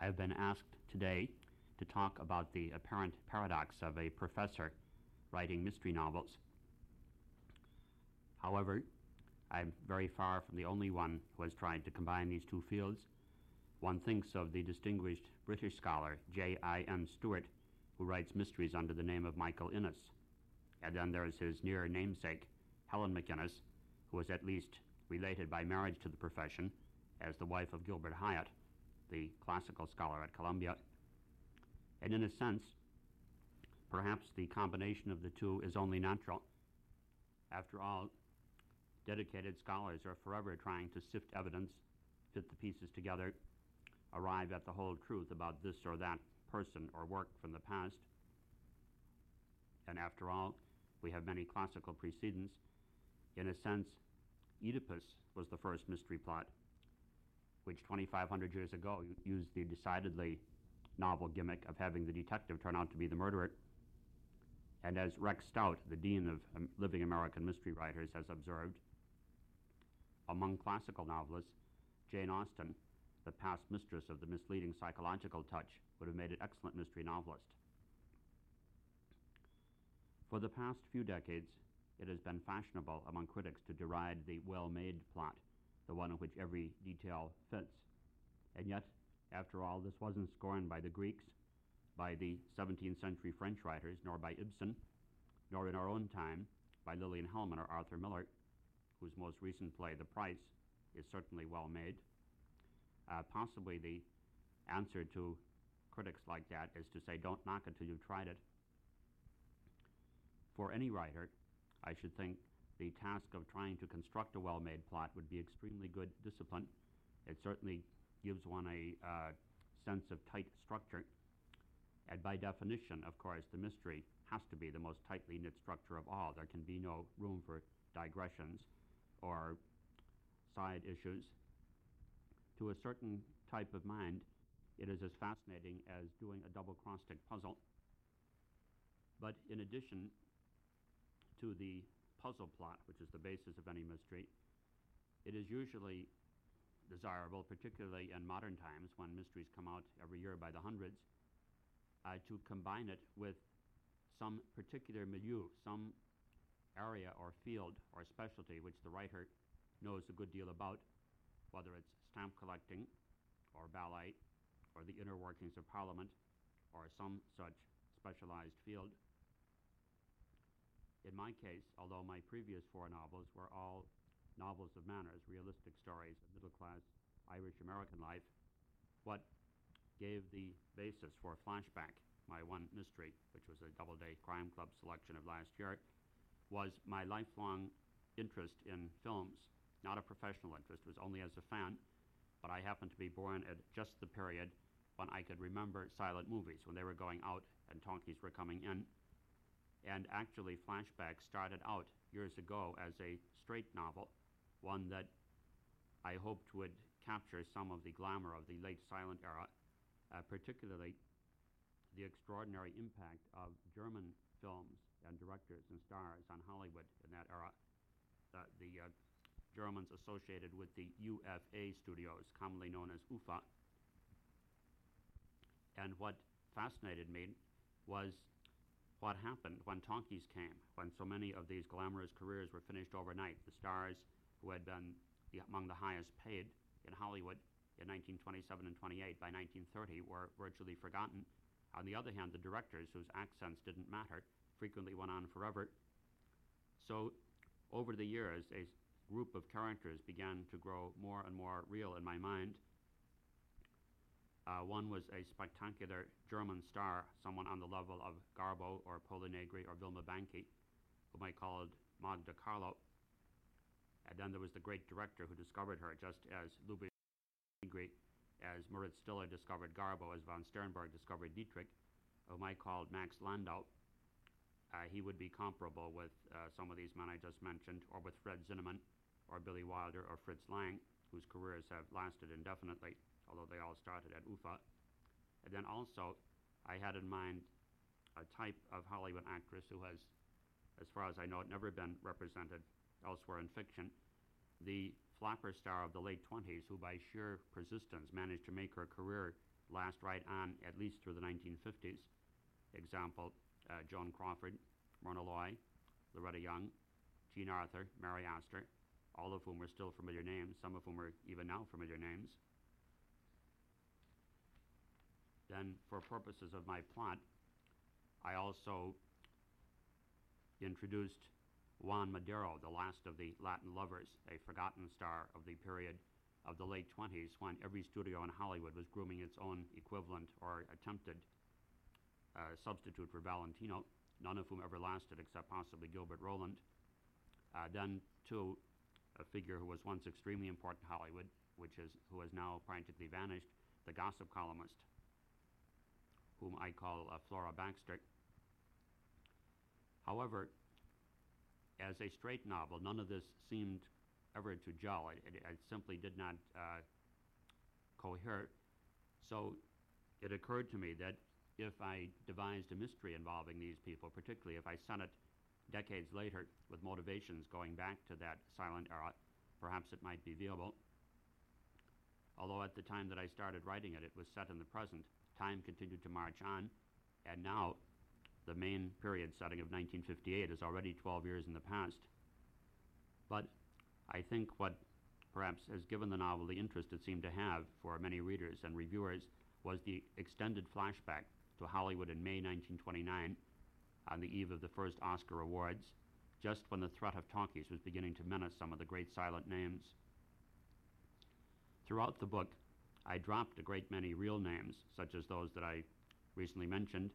I have been asked today to talk about the apparent paradox of a professor writing mystery novels. However, I'm very far from the only one who has tried to combine these two fields. One thinks of the distinguished British scholar J.I.M. Stewart, who writes mysteries under the name of Michael Innes. And then there's his near namesake, Helen MacInnes, who is at least related by marriage to the profession as the wife of Gilbert Highet, the classical scholar at Columbia. And in a sense, perhaps the combination of the two is only natural. After all, dedicated scholars are forever trying to sift evidence, fit the pieces together, arrive at the whole truth about this or that person or work from the past. And after all, we have many classical precedents. In a sense, Oedipus was the first mystery plot, which 2,500 years ago used the decidedly novel gimmick of having the detective turn out to be the murderer. And as Rex Stout, the dean of um, living American mystery writers, has observed, among classical novelists, Jane Austen, the past mistress of the misleading psychological touch, would have made an excellent mystery novelist. For the past few decades, it has been fashionable among critics to deride the well made plot, the one in which every detail fits. And yet, after all, this wasn't scorned by the Greeks, by the 17th century French writers, nor by Ibsen, nor in our own time by Lillian Hellman or Arthur Miller, whose most recent play, The Price, is certainly well made. Uh, possibly the answer to critics like that is to say, don't knock it till you've tried it. For any writer, I should think the task of trying to construct a well made plot would be extremely good discipline. It certainly gives one a uh, sense of tight structure. And by definition, of course, the mystery has to be the most tightly knit structure of all. There can be no room for digressions or side issues. To a certain type of mind, it is as fascinating as doing a double crostic puzzle. But in addition, to the puzzle plot, which is the basis of any mystery, it is usually desirable, particularly in modern times when mysteries come out every year by the hundreds, uh, to combine it with some particular milieu, some area or field or specialty which the writer knows a good deal about, whether it's stamp collecting or ballet or the inner workings of Parliament or some such specialized field. In my case, although my previous four novels were all novels of manners, realistic stories of middle class Irish American life, what gave the basis for Flashback, my one mystery, which was a Doubleday Crime Club selection of last year, was my lifelong interest in films. Not a professional interest, it was only as a fan, but I happened to be born at just the period when I could remember silent movies, when they were going out and talkies were coming in. And actually, Flashback started out years ago as a straight novel, one that I hoped would capture some of the glamour of the late silent era, uh, particularly the extraordinary impact of German films and directors and stars on Hollywood in that era. Uh, the uh, Germans associated with the UFA studios, commonly known as UFA. And what fascinated me was what happened when talkies came, when so many of these glamorous careers were finished overnight. The stars who had been the, among the highest paid in Hollywood in 1927 and 28 by 1930 were virtually forgotten. On the other hand, the directors, whose accents didn't matter, frequently went on forever. So, over the years, a group of characters began to grow more and more real in my mind uh, one was a spectacular German star, someone on the level of Garbo or Pola Negri or Vilma Banky, whom I called Magda Carlo. And then there was the great director who discovered her, just as Lubitsch Negri, as Moritz Stiller discovered Garbo, as von Sternberg discovered Dietrich, whom I called Max Landau. Uh, he would be comparable with uh, some of these men I just mentioned, or with Fred Zinnemann, or Billy Wilder, or Fritz Lang, whose careers have lasted indefinitely although they all started at UFA. And then also, I had in mind a type of Hollywood actress who has, as far as I know, never been represented elsewhere in fiction. The flapper star of the late 20s, who by sheer persistence managed to make her career last right on at least through the 1950s. Example, uh, Joan Crawford, Myrna Loy, Loretta Young, Jean Arthur, Mary Astor, all of whom are still familiar names, some of whom are even now familiar names. Then, for purposes of my plot, I also introduced Juan Madero, the last of the Latin lovers, a forgotten star of the period of the late 20s when every studio in Hollywood was grooming its own equivalent or attempted uh, substitute for Valentino, none of whom ever lasted except possibly Gilbert Roland. Uh, then, to a figure who was once extremely important in Hollywood, which is who has now practically vanished, the gossip columnist, whom I call uh, Flora Baxter. However, as a straight novel, none of this seemed ever to gel. It, it, it simply did not uh, cohere. So it occurred to me that if I devised a mystery involving these people, particularly if I sent it decades later with motivations going back to that silent era, perhaps it might be viable. Although at the time that I started writing it, it was set in the present. Time continued to march on, and now the main period setting of 1958 is already 12 years in the past. But I think what perhaps has given the novel the interest it seemed to have for many readers and reviewers was the extended flashback to Hollywood in May 1929 on the eve of the first Oscar Awards, just when the threat of talkies was beginning to menace some of the great silent names. Throughout the book, I dropped a great many real names, such as those that I recently mentioned,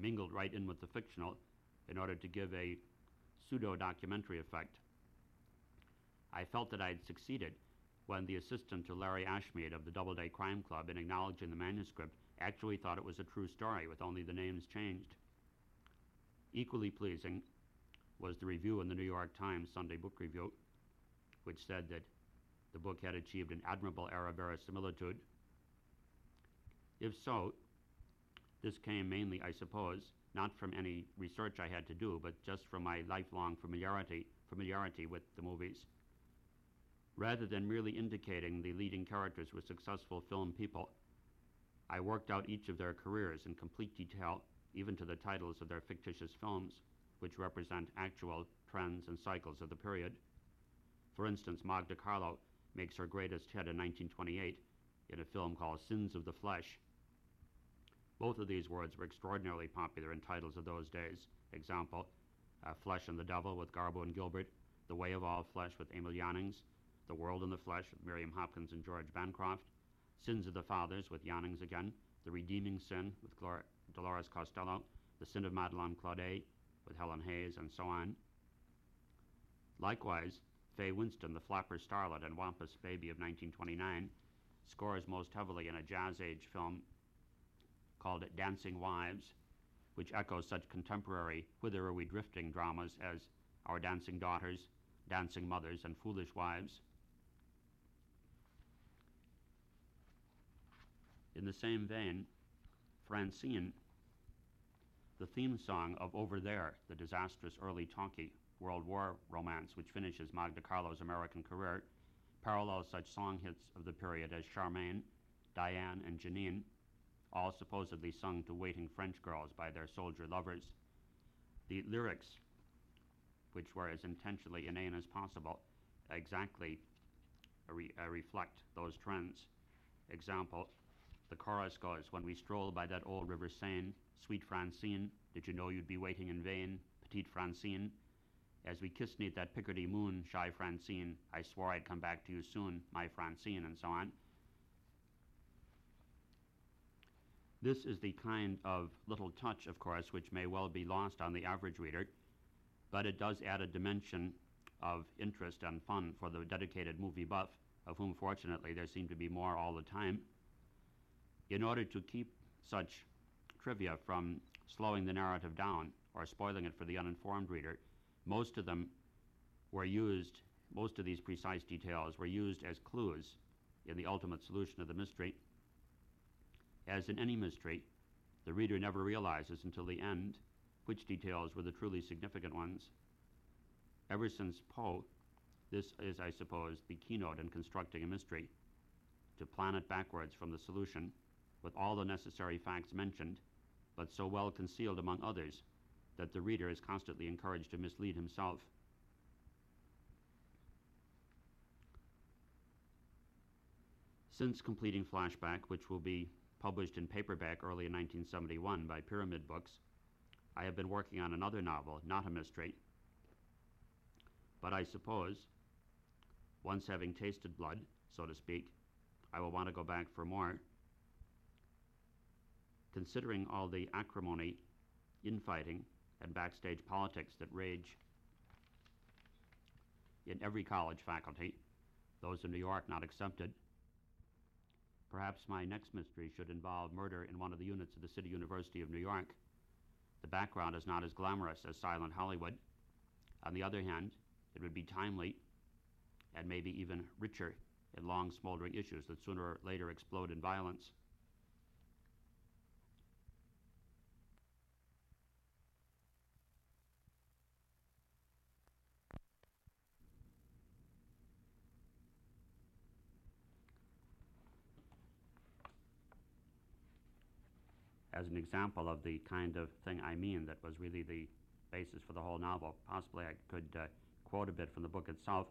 mingled right in with the fictional in order to give a pseudo documentary effect. I felt that I had succeeded when the assistant to Larry Ashmead of the Doubleday Crime Club, in acknowledging the manuscript, actually thought it was a true story with only the names changed. Equally pleasing was the review in the New York Times Sunday Book Review, which said that the book had achieved an admirable air of verisimilitude. If so, this came mainly, I suppose, not from any research I had to do, but just from my lifelong familiarity, familiarity with the movies. Rather than merely indicating the leading characters were successful film people, I worked out each of their careers in complete detail, even to the titles of their fictitious films, which represent actual trends and cycles of the period. For instance, Magda Carlo makes her greatest hit in 1928 in a film called Sins of the Flesh. Both of these words were extraordinarily popular in titles of those days. Example, uh, Flesh and the Devil with Garbo and Gilbert, The Way of All Flesh with Emil Jannings, The World in the Flesh with Miriam Hopkins and George Bancroft, Sins of the Fathers with Jannings again, The Redeeming Sin with Glor- Dolores Costello, The Sin of Madeleine Claudet with Helen Hayes, and so on. Likewise, Fay Winston, the flapper starlet and WAMPAS baby of 1929, scores most heavily in a jazz age film called Dancing Wives, which echoes such contemporary Whither Are We Drifting dramas as Our Dancing Daughters, Dancing Mothers, and Foolish Wives. In the same vein, Francine, the theme song of Over There, the disastrous early talkie World War romance which finishes Magda Carlo's American career, parallels such song hits of the period as Charmaine, Diane, and Janine, all supposedly sung to waiting French girls by their soldier lovers. The lyrics, which were as intentionally inane as possible, exactly re- uh, reflect those trends. Example, the chorus goes, When we stroll by that old river Seine, sweet Francine, did you know you'd be waiting in vain, petite Francine? As we kissed neath that Picardy moon, shy Francine, I swore I'd come back to you soon, my Francine, and so on. This is the kind of little touch, of course, which may well be lost on the average reader, but it does add a dimension of interest and fun for the dedicated movie buff, of whom fortunately there seem to be more all the time. In order to keep such trivia from slowing the narrative down or spoiling it for the uninformed reader, most of them were used, most of these precise details were used as clues in the ultimate solution of the mystery. As in any mystery, the reader never realizes until the end which details were the truly significant ones. Ever since Poe, this is, I suppose, the keynote in constructing a mystery to plan it backwards from the solution with all the necessary facts mentioned, but so well concealed among others that the reader is constantly encouraged to mislead himself. Since completing Flashback, which will be published in paperback early in 1971 by Pyramid Books, I have been working on another novel, not a mystery. But I suppose, once having tasted blood, so to speak, I will want to go back for more. Considering all the acrimony, infighting, and backstage politics that rage in every college faculty, those in New York not excepted, perhaps my next mystery should involve murder in one of the units of the City University of New York. The background is not as glamorous as Silent Hollywood. On the other hand, it would be timely and maybe even richer in long smoldering issues that sooner or later explode in violence. As an example of the kind of thing I mean that was really the basis for the whole novel, possibly I could uh, quote a bit from the book itself.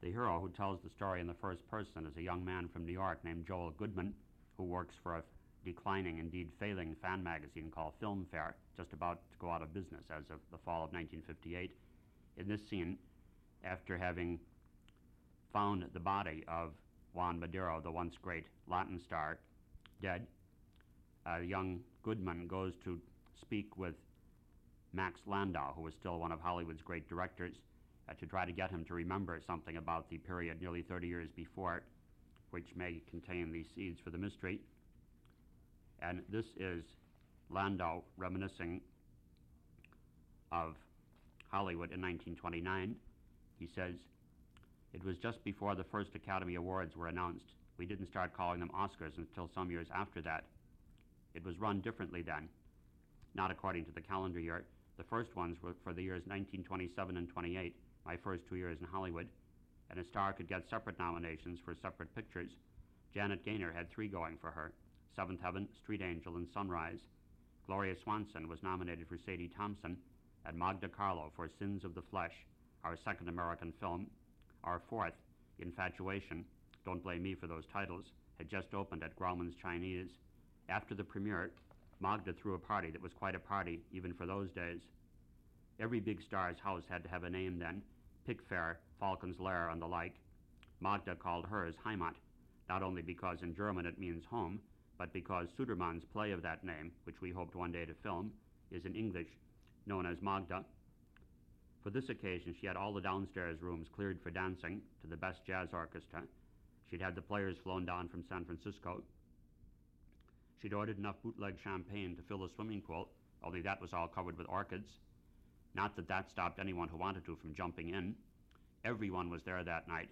The hero who tells the story in the first person is a young man from New York named Joel Goodman, who works for a declining, indeed failing, fan magazine called Filmfare, just about to go out of business as of the fall of 1958. In this scene, after having found the body of Juan Madero, the once great Latin star, dead, young Goodman goes to speak with Max Landau, who was still one of Hollywood's great directors, uh, to try to get him to remember something about the period nearly 30 years before, which may contain the seeds for the mystery. And this is Landau reminiscing of Hollywood in 1929. He says, It was just before the first Academy Awards were announced. We didn't start calling them Oscars until some years after that. It was run differently then, not according to the calendar year. The first ones were for the years 1927 and 28, my first two years in Hollywood, and a star could get separate nominations for separate pictures. Janet Gaynor had three going for her Seventh Heaven, Street Angel, and Sunrise. Gloria Swanson was nominated for Sadie Thompson, and Magda Carlo for Sins of the Flesh, our second American film. Our fourth, Infatuation, don't blame me for those titles, had just opened at Grauman's Chinese. After the premiere, Magda threw a party that was quite a party, even for those days. Every big star's house had to have a name then Pickfair, Falcon's Lair, and the like. Magda called hers Heimat, not only because in German it means home, but because Sudermann's play of that name, which we hoped one day to film, is in English, known as Magda. For this occasion, she had all the downstairs rooms cleared for dancing to the best jazz orchestra. She'd had the players flown down from San Francisco. She'd ordered enough bootleg champagne to fill the swimming pool, only that was all covered with orchids. Not that that stopped anyone who wanted to from jumping in. Everyone was there that night,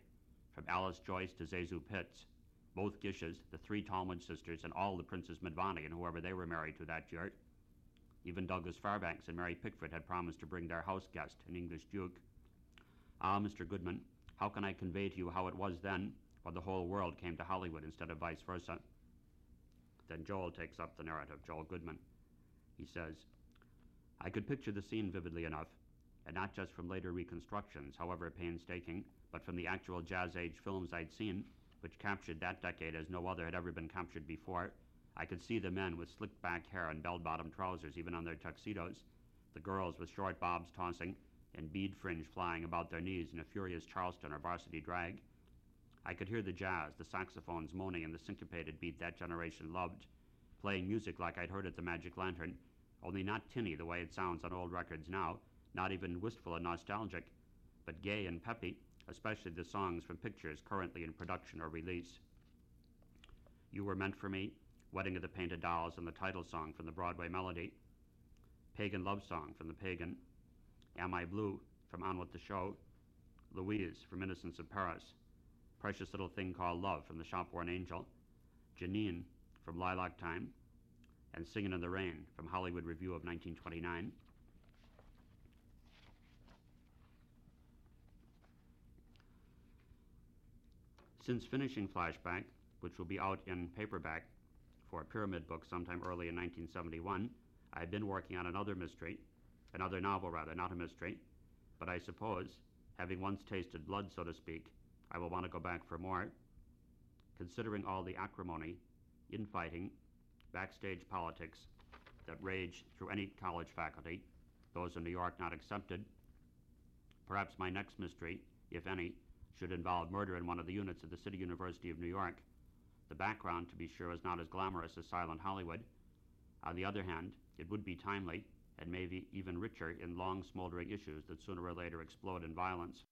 from Alice Joyce to ZaSu Pitts, both Gishes, the three Talmadge sisters, and all the Princes Mdivani and whoever they were married to that year. Even Douglas Fairbanks and Mary Pickford had promised to bring their house guest, an English duke. Ah, Mr. Goodman, how can I convey to you how it was then, when the whole world came to Hollywood instead of vice versa? Then Joel takes up the narrative, Joel Goodman. He says, I could picture the scene vividly enough, and not just from later reconstructions, however painstaking, but from the actual Jazz Age films I'd seen, which captured that decade as no other had ever been captured before. I could see the men with slicked back hair and bell bottom trousers, even on their tuxedos, the girls with short bobs tossing and bead fringe flying about their knees in a furious Charleston or varsity drag. I could hear the jazz, the saxophones moaning and the syncopated beat that generation loved, playing music like I'd heard at the Magic Lantern, only not tinny the way it sounds on old records now, not even wistful and nostalgic, but gay and peppy, especially the songs from pictures currently in production or release. You Were Meant for Me, Wedding of the Painted Dolls, and the title song from the Broadway Melody, Pagan Love Song from The Pagan, Am I Blue from On With the Show, Louise from Innocents of Paris, Precious Little Thing Called Love from The Shopworn Angel, Janine from Lilac Time, and Singin' in the Rain from Hollywood Revue of 1929. Since finishing Flashback, which will be out in paperback for a pyramid book sometime early in 1971. I have been working on another mystery, another novel rather, not a mystery, but I suppose, having once tasted blood, so to speak, I will want to go back for more. Considering all the acrimony, infighting, backstage politics that rage through any college faculty, those in New York not excepted, perhaps my next mystery, if any, should involve murder in one of the units of the City University of New York. The background, to be sure, is not as glamorous as Silent Hollywood. On the other hand, it would be timely and maybe even richer in long smoldering issues that sooner or later explode in violence.